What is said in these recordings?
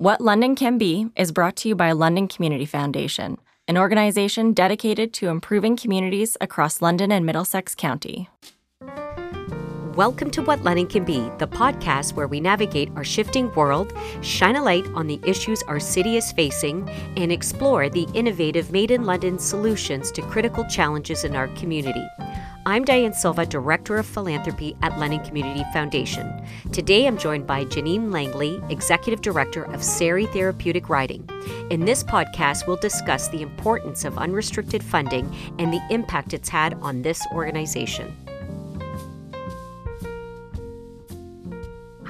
What London Can Be is brought to you by London Community Foundation, an organization dedicated to improving communities across London and Middlesex County. Welcome to What London Can Be, the podcast where we navigate our shifting world, shine a light on the issues our city is facing, and explore the innovative Made in London solutions to critical challenges in our community. I'm Diane Silva, Director of Philanthropy at London Community Foundation. Today I'm joined by Janine Langley, Executive Director of SARI Therapeutic Riding. In this podcast, we'll discuss the importance of unrestricted funding and the impact it's had on this organization.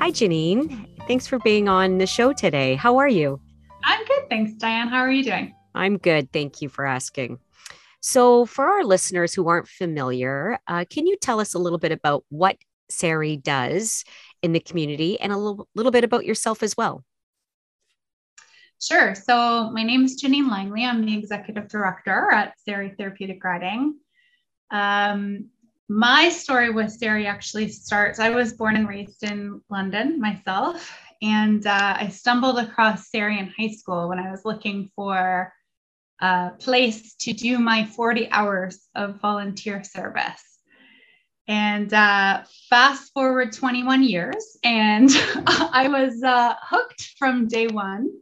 Hi, Janine. Thanks for being on the show today. How are you? I'm good. Thanks, Diane. How are you doing? I'm good. Thank you for asking. So, for our listeners who aren't familiar, uh, can you tell us a little bit about what SARI does in the community and a little, little bit about yourself as well? Sure. So, my name is Janine Langley. I'm the executive director at SARI Therapeutic Riding. Um, my story with SARI actually starts. I was born and raised in London myself, and uh, I stumbled across SARI in high school when I was looking for a place to do my 40 hours of volunteer service. And uh, fast forward 21 years, and I was uh, hooked from day one.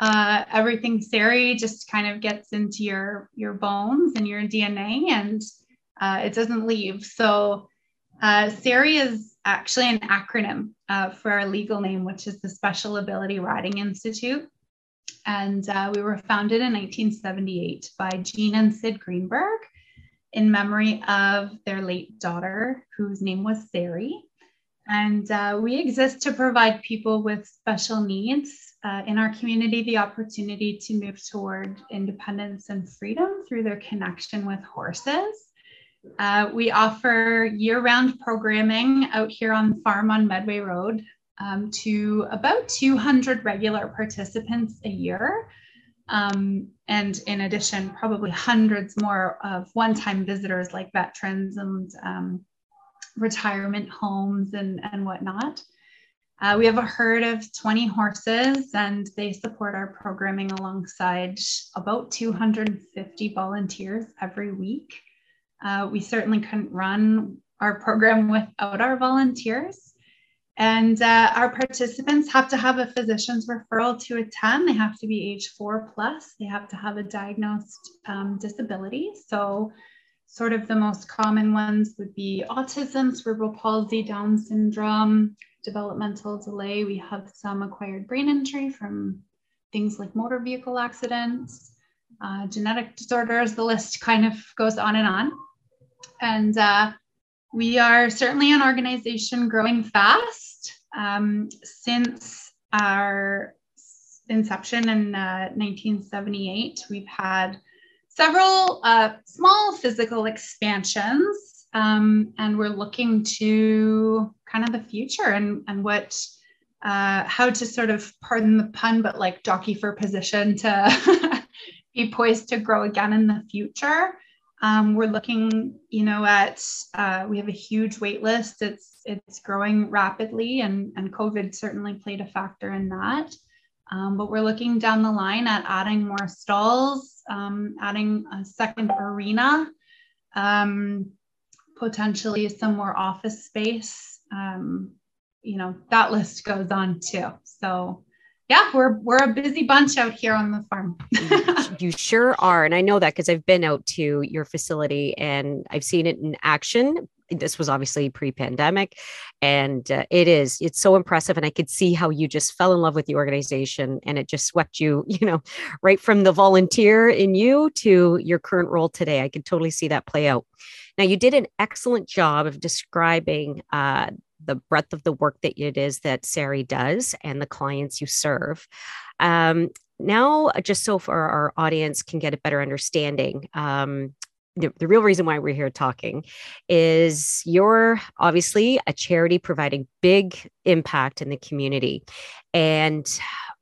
Uh, everything SARI just kind of gets into your your bones and your DNA, and uh, it doesn't leave. So uh, SARI is actually an acronym uh, for our legal name, which is the Special Ability Riding Institute. And uh, we were founded in 1978 by Jean and Sid Greenberg in memory of their late daughter, whose name was Sari. And uh, we exist to provide people with special needs uh, in our community the opportunity to move toward independence and freedom through their connection with horses. Uh, we offer year round programming out here on the farm on Medway Road um, to about 200 regular participants a year. Um, and in addition, probably hundreds more of one time visitors like veterans and um, retirement homes and, and whatnot. Uh, we have a herd of 20 horses and they support our programming alongside about 250 volunteers every week. Uh, we certainly couldn't run our program without our volunteers. And uh, our participants have to have a physician's referral to attend. They have to be age four plus. They have to have a diagnosed um, disability. So, sort of the most common ones would be autism, cerebral palsy, Down syndrome, developmental delay. We have some acquired brain injury from things like motor vehicle accidents, uh, genetic disorders. The list kind of goes on and on. And uh, we are certainly an organization growing fast. Um, since our inception in uh, 1978, we've had several uh, small physical expansions, um, and we're looking to kind of the future and, and what uh, how to sort of pardon the pun, but like jockey for position to be poised to grow again in the future. Um, we're looking, you know, at uh, we have a huge wait list. It's it's growing rapidly, and and COVID certainly played a factor in that. Um, but we're looking down the line at adding more stalls, um, adding a second arena, um, potentially some more office space. Um, you know, that list goes on too. So yeah, we're we're a busy bunch out here on the farm. you sure are, and I know that because I've been out to your facility and I've seen it in action. This was obviously pre-pandemic, and uh, it is it's so impressive. And I could see how you just fell in love with the organization, and it just swept you, you know, right from the volunteer in you to your current role today. I could totally see that play out. Now, you did an excellent job of describing uh, the breadth of the work that it is that SARI does and the clients you serve. Um, now, uh, just so for our audience can get a better understanding, um, the, the, real reason why we're here talking is you're obviously a charity providing big impact in the community. And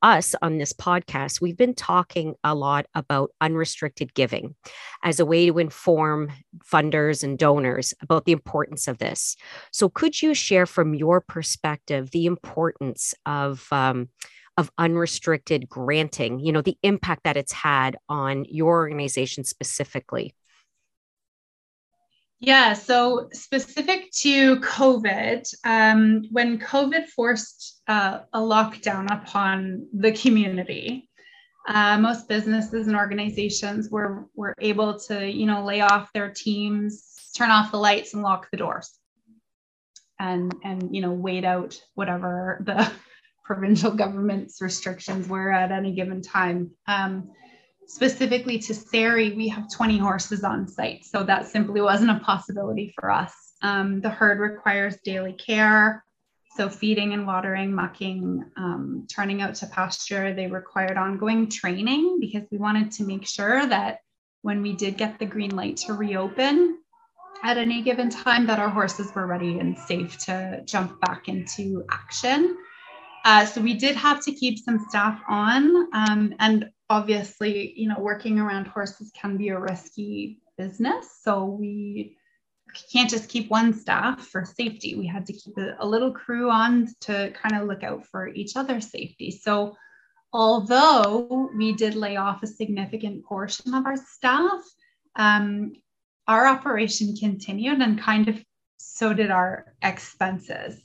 us on this podcast, we've been talking a lot about unrestricted giving as a way to inform funders and donors about the importance of this. So, could you share from your perspective the importance of um, of unrestricted granting, you know, the impact that it's had on your organization specifically? Yeah, so specific to COVID, um, when COVID forced uh, a lockdown upon the community, uh, most businesses and organizations were were able to, you know, lay off their teams, turn off the lights, and lock the doors, and and you know, wait out whatever the provincial government's restrictions were at any given time. Um, specifically to Sari, we have 20 horses on site. So that simply wasn't a possibility for us. Um, the herd requires daily care. So feeding and watering, mucking, um, turning out to pasture, they required ongoing training because we wanted to make sure that when we did get the green light to reopen at any given time that our horses were ready and safe to jump back into action. Uh, so we did have to keep some staff on um, and obviously, you know, working around horses can be a risky business. So we can't just keep one staff for safety. We had to keep a, a little crew on to kind of look out for each other's safety. So although we did lay off a significant portion of our staff, um, our operation continued and kind of so did our expenses.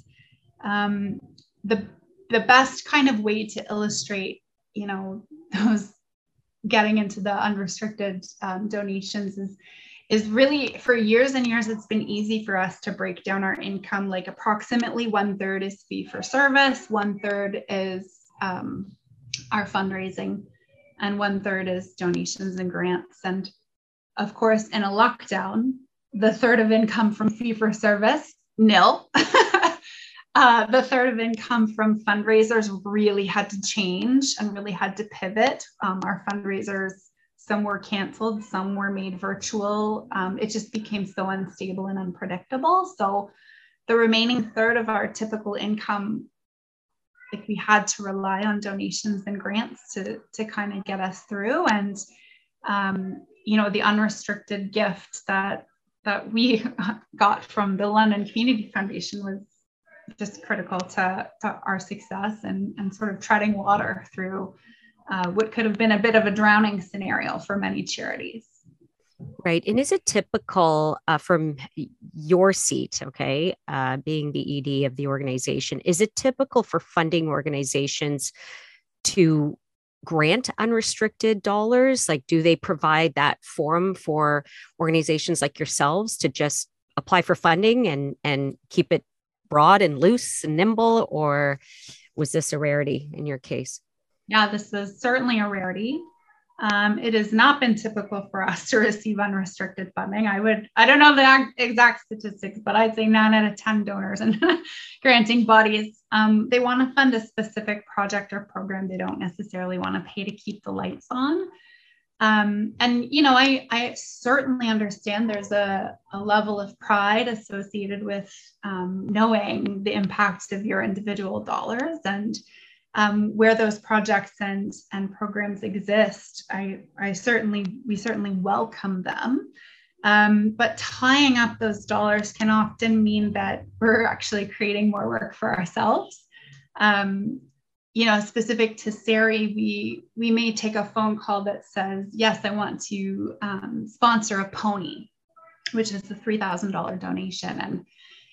Um, the the best kind of way to illustrate, you know, those getting into the unrestricted um, donations is is really for years and years it's been easy for us to break down our income. Like approximately one third is fee for service one third is um, our fundraising and one third is donations and grants. And of course in a lockdown the third of income from fee for service nil Uh, the third of income from fundraisers really had to change and really had to pivot. Um, our fundraisers, some were canceled, some were made virtual. Um, it just became so unstable and unpredictable. So the remaining third of our typical income, like we had to rely on donations and grants to, to kind of get us through. And, um, you know, the unrestricted gift that that we got from the London Community Foundation was just critical to, to our success and, and sort of treading water through uh, what could have been a bit of a drowning scenario for many charities. Right. And is it typical uh, from your seat, okay, uh, being the ED of the organization, is it typical for funding organizations to grant unrestricted dollars? Like, do they provide that forum for organizations like yourselves to just apply for funding and, and keep it broad and loose and nimble, or was this a rarity in your case? Yeah, this is certainly a rarity. Um, it has not been typical for us to receive unrestricted funding. I would, I don't know the exact statistics, but I'd say nine out of 10 donors and granting bodies, um, they want to fund a specific project or program. They don't necessarily want to pay to keep the lights on. Um, and you know, I, I certainly understand there's a, a level of pride associated with um, knowing the impact of your individual dollars and um, where those projects and, and programs exist. I, I certainly, we certainly welcome them. Um, but tying up those dollars can often mean that we're actually creating more work for ourselves. Um, you know, specific to Sari, we we may take a phone call that says, "Yes, I want to um, sponsor a pony," which is a three thousand dollar donation. And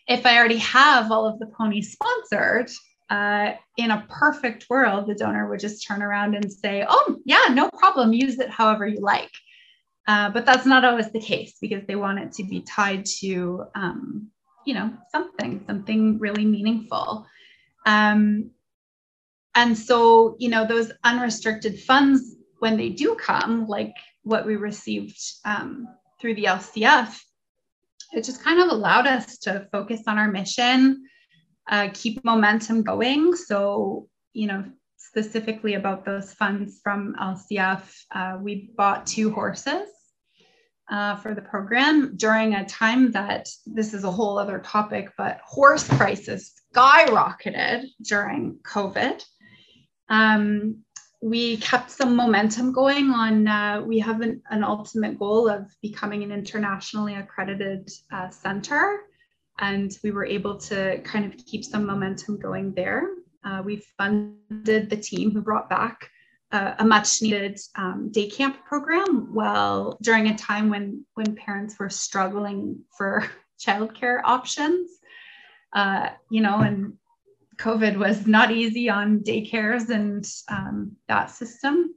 if I already have all of the ponies sponsored, uh, in a perfect world, the donor would just turn around and say, "Oh, yeah, no problem. Use it however you like." Uh, but that's not always the case because they want it to be tied to, um, you know, something, something really meaningful. Um, and so, you know, those unrestricted funds, when they do come, like what we received um, through the LCF, it just kind of allowed us to focus on our mission, uh, keep momentum going. So, you know, specifically about those funds from LCF, uh, we bought two horses uh, for the program during a time that this is a whole other topic, but horse prices skyrocketed during COVID. Um, we kept some momentum going on. Uh, we have an, an, ultimate goal of becoming an internationally accredited uh, center, and we were able to kind of keep some momentum going there. Uh, we funded the team who brought back uh, a much needed um, day camp program well during a time when when parents were struggling for childcare options uh, you know and covid was not easy on daycares and um, that system.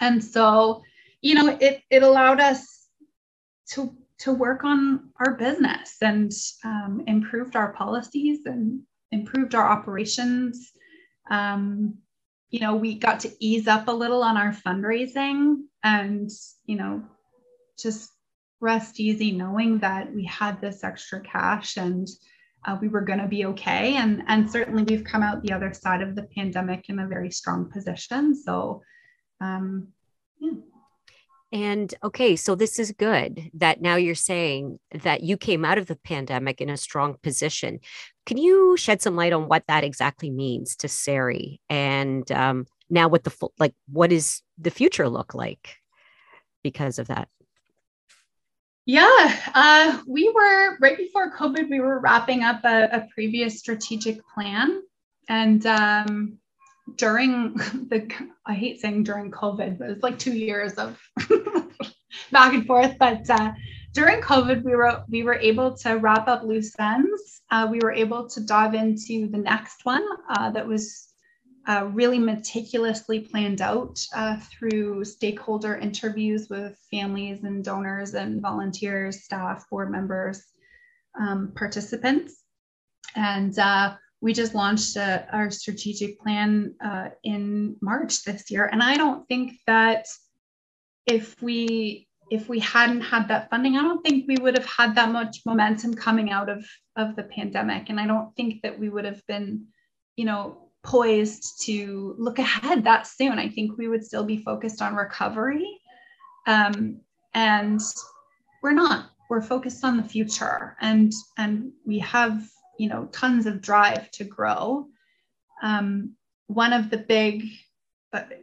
And so you know it it allowed us to to work on our business and um, improved our policies and improved our operations. Um, you know, we got to ease up a little on our fundraising and, you know, just rest easy knowing that we had this extra cash and uh, we were going to be okay. And, and certainly we've come out the other side of the pandemic in a very strong position. So, um, yeah. And okay, so this is good that now you're saying that you came out of the pandemic in a strong position. Can you shed some light on what that exactly means to SARI and um, now what the like what is the future look like because of that? Yeah, uh, we were right before COVID. We were wrapping up a, a previous strategic plan, and um, during the I hate saying during COVID, but it's like two years of back and forth. But uh, during COVID, we were we were able to wrap up loose ends. Uh, we were able to dive into the next one uh, that was uh, really meticulously planned out uh, through stakeholder interviews with families and donors and volunteers, staff, board members, um, participants, and uh, we just launched a, our strategic plan uh, in March this year. And I don't think that if we if we hadn't had that funding, I don't think we would have had that much momentum coming out of of the pandemic. And I don't think that we would have been, you know, poised to look ahead that soon. I think we would still be focused on recovery. Um, and we're not. We're focused on the future. And and we have you know tons of drive to grow um, one of the big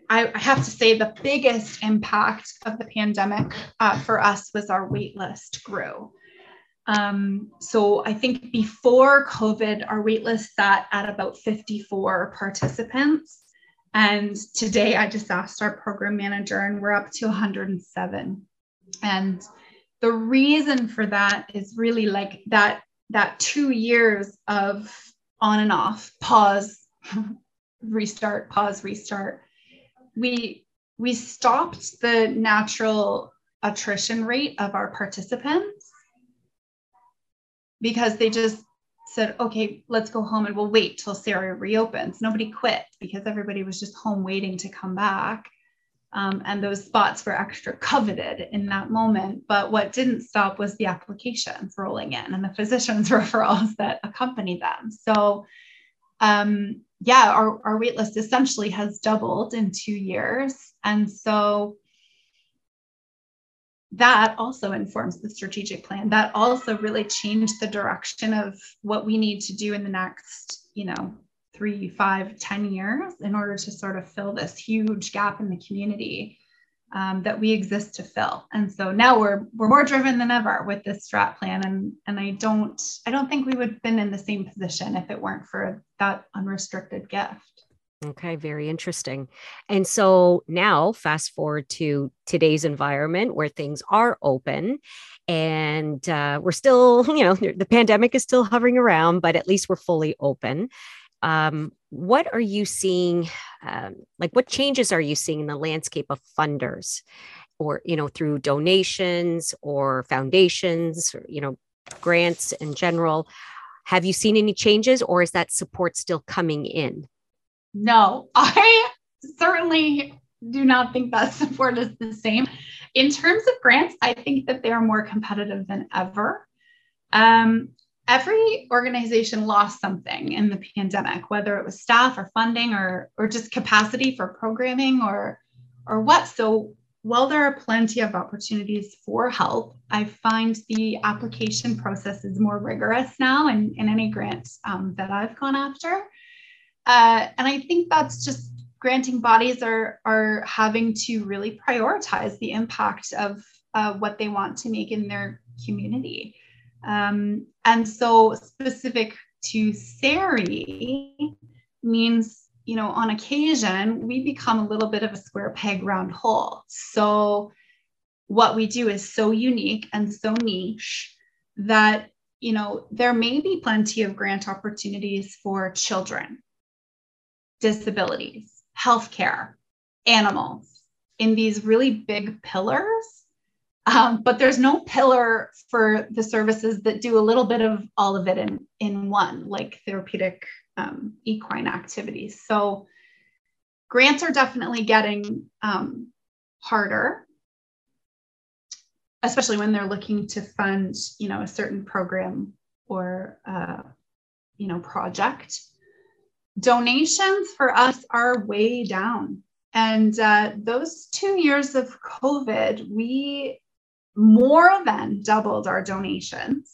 I, I, have to say the biggest impact of the pandemic uh, for us was our wait list grew um, so i think before covid our waitlist sat at about 54 participants. And today i just asked our program manager and we're up to 107 and the reason for that is really like that that two years of on and off, pause, restart, pause, restart, we we stopped the natural attrition rate of our participants because they just said, okay, let's go home and we'll wait till Sari reopens. Nobody quit because everybody was just home waiting to come back. Um, and those spots were extra coveted in that moment. But what didn't stop was the applications rolling in and the physicians' referrals that accompany them. So, um, yeah, our, our wait list essentially has doubled in two years. And so that also informs the strategic plan. That also really changed the direction of what we need to do in the next, you know, three, five, ten years in order to sort of fill this huge gap in the community um, that we exist to fill. And so now we're we're more driven than ever with this strat plan. And and I don't I don't think we would have been in the same position if it weren't for that unrestricted gift. Okay, very interesting. And so now, fast forward to today's environment where things are open and uh, we're still, you know, the pandemic is still hovering around, but at least we're fully open. Um, what are you seeing um, like what changes are you seeing in the landscape of funders or you know through donations or foundations or you know grants in general? Have you seen any changes or is that support still coming in no i certainly do not think that support is the same in terms of grants i think that they are more competitive than ever um, every organization lost something in the pandemic, whether it was staff or funding or, or just capacity for programming or, or what. So while there are plenty of opportunities for help, I find the application process is more rigorous now in, in any grant um, that I've gone after. Uh, and I think that's just granting bodies are, are having to really prioritize the impact of uh, what they want to make in their community. Um, and so, specific to SARI, means, you know, on occasion, we become a little bit of a square peg round hole. So, what we do is so unique and so niche that, you know, there may be plenty of grant opportunities for children, disabilities, healthcare, animals in these really big pillars. Um, but there's no pillar for the services that do a little bit of all of it in, in one, like therapeutic um, equine activities. So grants are definitely getting um, harder, especially when they're looking to fund, you know, a certain program or, uh, you know, project. Donations for us are way down. And uh, those two years of COVID, we more than doubled our donations.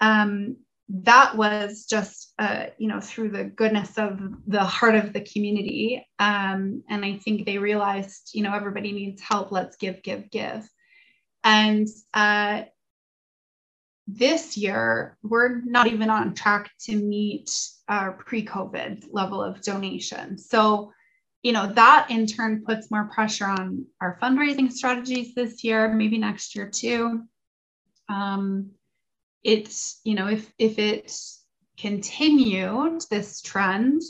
Um, that was just uh, you know through the goodness of the heart of the community um, and i think they realized you know everybody needs help let's give give give and uh, this year we're not even on track to meet our pre-covid level of donation so you know that in turn puts more pressure on our fundraising strategies this year maybe next year too. Um, it's you know if if it continued this trend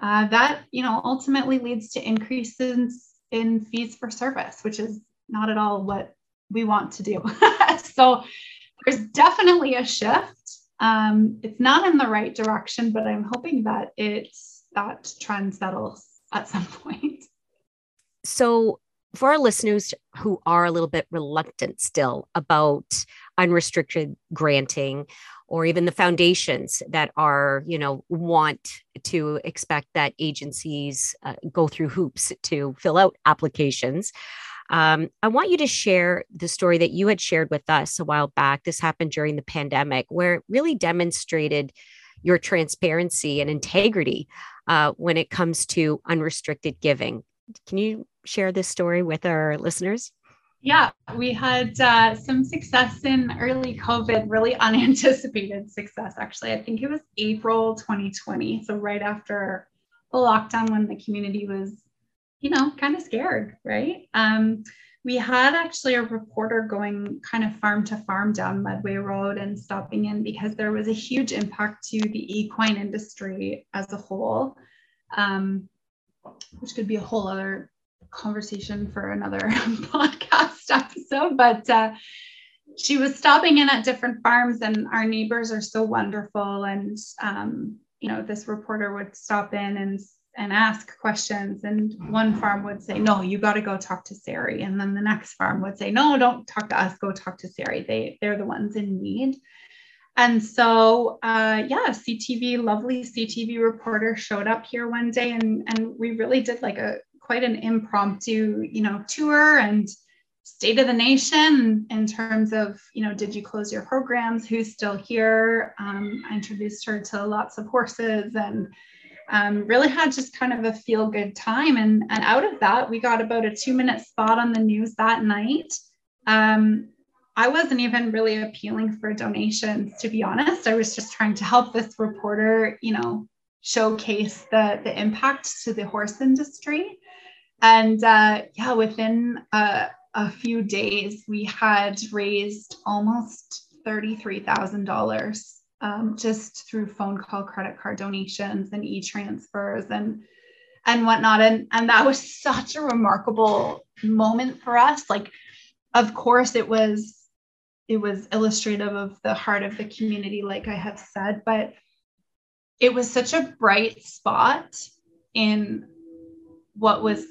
uh, that you know ultimately leads to increases in fees for service which is not at all what we want to do. So there's definitely a shift. Um, it's not in the right direction but i'm hoping that it's that trend settles at some point. So for our listeners who are a little bit reluctant still about unrestricted granting or even the foundations that are you know want to expect that agencies uh, go through hoops to fill out applications um, i want you to share the story that you had shared with us a while back this happened during the pandemic where it really demonstrated your transparency and integrity uh, when it comes to unrestricted giving can you share this story with our listeners? Yeah, we had uh, some success in early COVID, really unanticipated success, actually. I think it was April 2020. So, right after the lockdown, when the community was, you know, kind of scared, right? Um, we had actually a reporter going kind of farm to farm down Medway Road and stopping in because there was a huge impact to the equine industry as a whole. Um, which could be a whole other conversation for another podcast episode. But uh, she was stopping in at different farms, and our neighbors are so wonderful. And um, you know, this reporter would stop in and and ask questions. And one farm would say, "No, you got to go talk to Sari." And then the next farm would say, "No, don't talk to us. Go talk to Sari. They they're the ones in need." And so, uh, yeah, CTV, lovely CTV reporter showed up here one day, and and we really did like a quite an impromptu, you know, tour and state of the nation in terms of, you know, did you close your programs? Who's still here? Um, I introduced her to lots of horses and um, really had just kind of a feel good time. And, and out of that, we got about a two minute spot on the news that night. Um, I wasn't even really appealing for donations, to be honest. I was just trying to help this reporter, you know, showcase the, the impact to the horse industry. And uh, yeah, within a, a few days, we had raised almost $33,000 um, just through phone call, credit card donations, and e transfers and and whatnot. And, and that was such a remarkable moment for us. Like, of course, it was it was illustrative of the heart of the community, like I have said, but it was such a bright spot in what was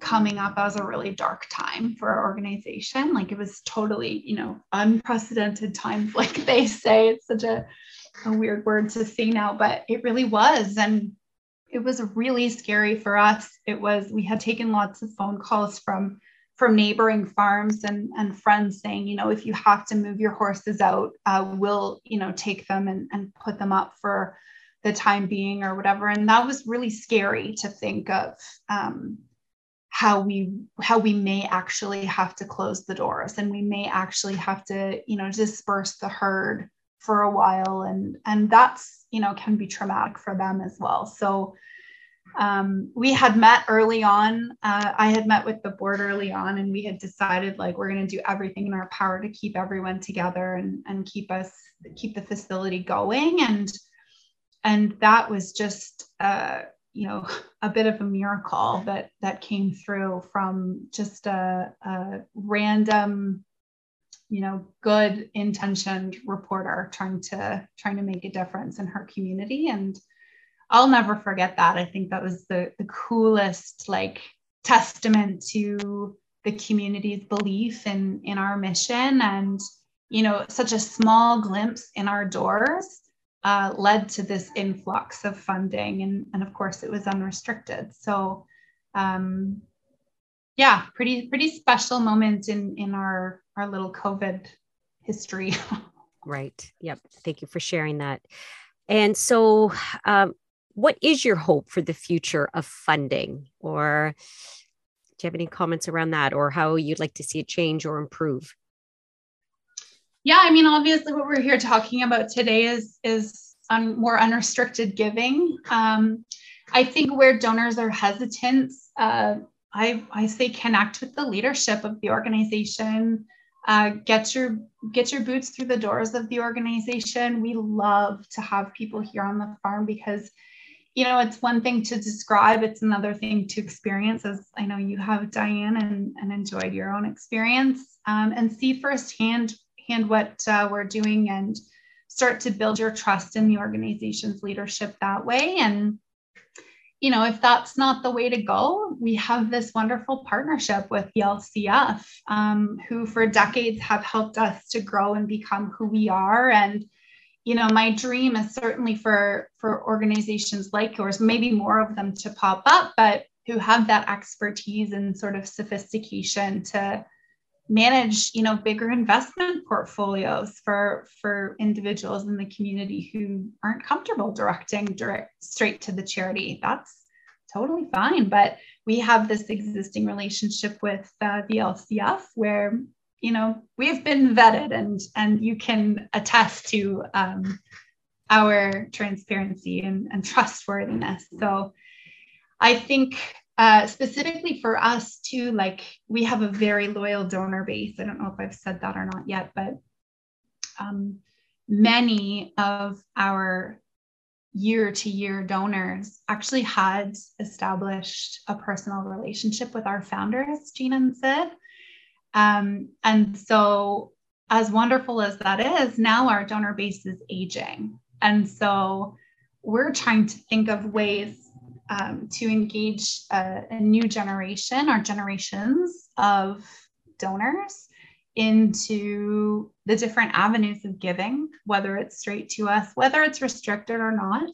coming up as a really dark time for our organization. Like it was totally, you know, unprecedented times, like they say. It's such a, a weird word to say now, but it really was. And it was really scary for us. It was, we had taken lots of phone calls from from neighboring farms and, and friends saying, you know, if you have to move your horses out, uh, we'll, you know, take them and, and put them up for the time being or whatever. And that was really scary to think of um, how we how we may actually have to close the doors and we may actually have to, you know, disperse the herd for a while. And and that's, you know, can be traumatic for them as well. So um, we had met early on. Uh, I had met with the board early on, and we had decided like we're going to do everything in our power to keep everyone together and and keep us keep the facility going. And and that was just uh, you know a bit of a miracle that that came through from just a, a random you know good intentioned reporter trying to trying to make a difference in her community and I'll never forget that. I think that was the, the coolest like testament to the community's belief in in our mission and you know such a small glimpse in our doors uh, led to this influx of funding and and of course it was unrestricted. So um, yeah pretty pretty special moment in in our our little covid history. Right. Yep. Thank you for sharing that. And so um, what is your hope for the future of funding? Or do you have any comments around that? Or how you'd like to see it change or improve yeah i mean obviously what we're here talking about today is is more unrestricted giving. Um, i think where donors are hesitant uh, I, I say connect with the leadership of the organization. Uh, get your get your boots through the doors of the organization. We love to have people here on the farm because you know, it's one thing to describe, it's another thing to experience, as I know you have, Diane, and, and enjoyed your own experience. Um, and see firsthand hand what uh, we're doing and start to build your trust in the organization's leadership that way. And, you know, if that's not the way to go, we have this wonderful partnership with the LCF, um, who for decades have helped us to grow and become who we are. And you know my dream is certainly for for organizations like yours maybe more of them to pop up but who have that expertise and sort of sophistication to manage you know bigger investment portfolios for for individuals in the community who aren't comfortable directing direct straight to the charity. That's totally fine but we have this existing relationship with uh, the lcf where you know we've been vetted and and you can attest to um, our transparency and, and trustworthiness. So i think uh, specifically for us too like we have a very loyal donor base i don't know if i've said that or not yet but um, many of our year to year donors actually had established a personal relationship with our founders gina and sid um, and so, as wonderful as that is, now our donor base is aging. And so, we're trying to think of ways um, to engage a, a new generation or generations of donors into the different avenues of giving, whether it's straight to us, whether it's restricted or not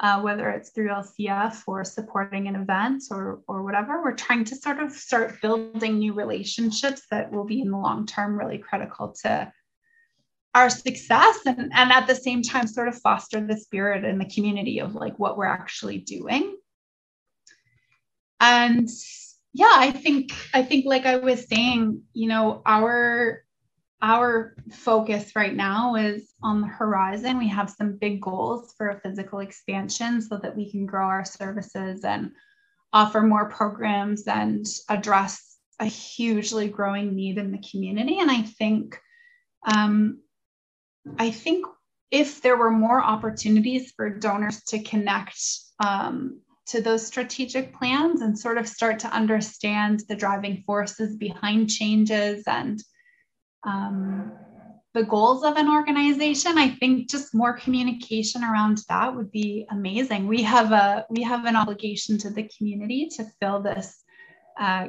uh, whether it's through LCF or supporting an event or, or whatever. We're trying to sort of start building new relationships that will be in the long term really critical to our success and, and at the same time sort of foster the spirit in the community of like what we're actually doing. And yeah, I think I think like I was saying, you know, our our focus right now is on the horizon. We have some big goals for a physical expansion so that we can grow our services and offer more programs and address a hugely growing need in the community. And I think, um, I think if there were more opportunities for donors to connect um, to those strategic plans and sort of start to understand the driving forces behind changes and um, the goals of an organization. I think just more communication around that would be amazing. We have a we have an obligation to the community to fill this uh,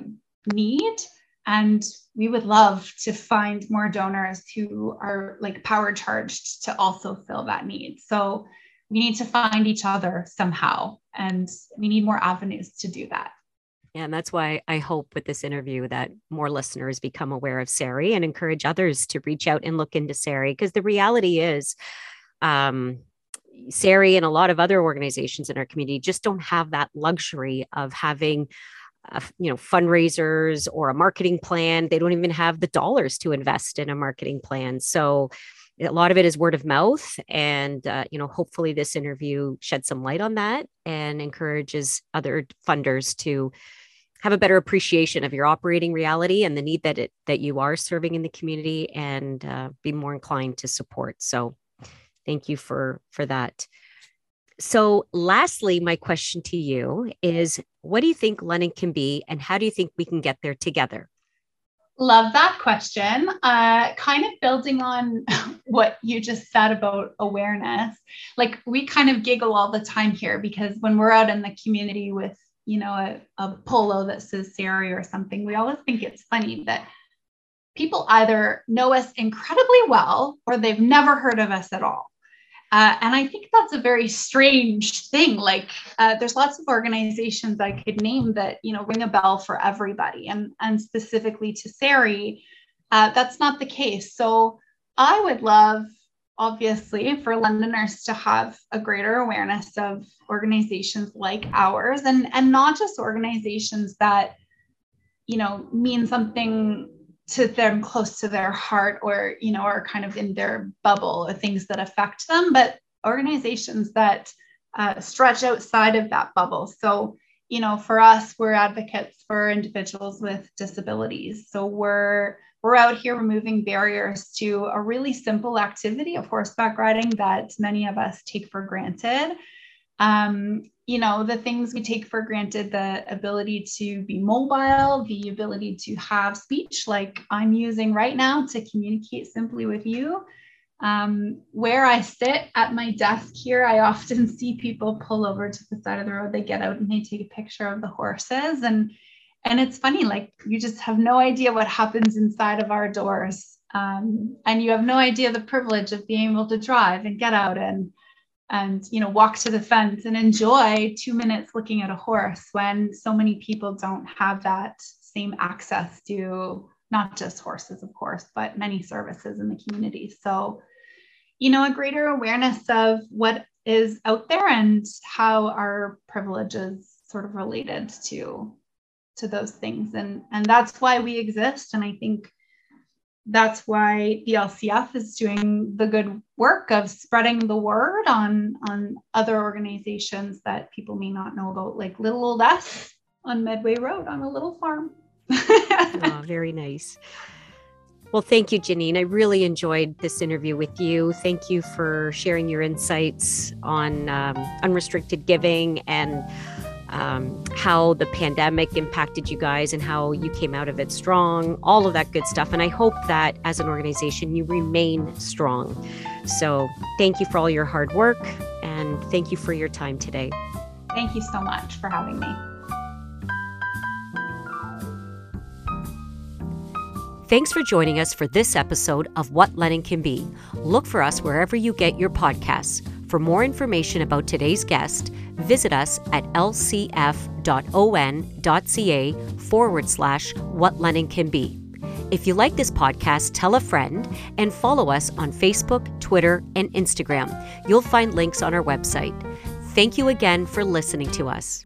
need and we would love to find more donors who are like power charged to also fill that need. So we need to find each other somehow and we need more avenues to do that and that's why I hope with this interview that more listeners become aware of SARI and encourage others to reach out and look into SARI. Because the reality is, um, SARI and a lot of other organizations in our community just don't have that luxury of having uh, you know fundraisers or a marketing plan they don't even have the dollars to invest in a marketing plan so a lot of it is word of mouth and uh, you know hopefully this interview sheds some light on that and encourages other funders to have a better appreciation of your operating reality and the need that it that you are serving in the community and uh, be more inclined to support. So thank you for for that. So lastly my question to you is what do you think london can be and how do you think we can get there together Love that question. Uh, kind of building on what you just said about awareness. Like we kind of giggle all the time here because when we're out in the community with, you know, a, a polo that says Sari or something, we always think it's funny that people either know us incredibly well or they've never heard of us at all. Uh, and I think that's a very strange thing. Like, uh, there's lots of organizations I could name that you know ring a bell for everybody, and and specifically to Sari, uh, that's not the case. So I would love, obviously, for Londoners to have a greater awareness of organizations like ours, and and not just organizations that you know mean something to them close to their heart or you know are kind of in their bubble or things that affect them but organizations that uh, stretch outside of that bubble. So you know for us we're advocates for individuals with disabilities. So we're we're out here removing barriers to a really simple activity of horseback riding that many of us take for granted um, you know the things we take for granted the ability to be mobile the ability to have speech like i'm using right now to communicate simply with you. Um, where i sit at my desk here i often see people pull over to the side of the road. They get out and they take a picture of the horses. And and it's funny like you just have no idea what happens inside of our doors. Um, and you have no idea the privilege of being able to drive and get out and and you know walk to the fence and enjoy two minutes looking at a horse when so many people don't have that same access to not just horses of course but many services in the community. So you know a greater awareness of what is out there and how our privileges sort of related to to those things. And and that's why we exist. And i think that's why the LCF is doing the good work of spreading the word on on other organizations that people may not know about, like Little Old Us on Medway Road on a little farm. oh, very nice. Well, thank you, Janine. I really enjoyed this interview with you. Thank you for sharing your insights on um, unrestricted giving and um, how the pandemic impacted you guys and how you came out of it strong, all of that good stuff. And I hope that as an organization, you remain strong. So thank you for all your hard work and thank you for your time today. Thank you so much for having me. Thanks for joining us for this episode of What London Can Be. Look for us wherever you get your podcasts. For more information about today's guest, visit us at lcf.on.ca forward slash what London can be. If you like this podcast, tell a friend and follow us on Facebook, Twitter, and Instagram. You'll find links on our website. Thank you again for listening to us.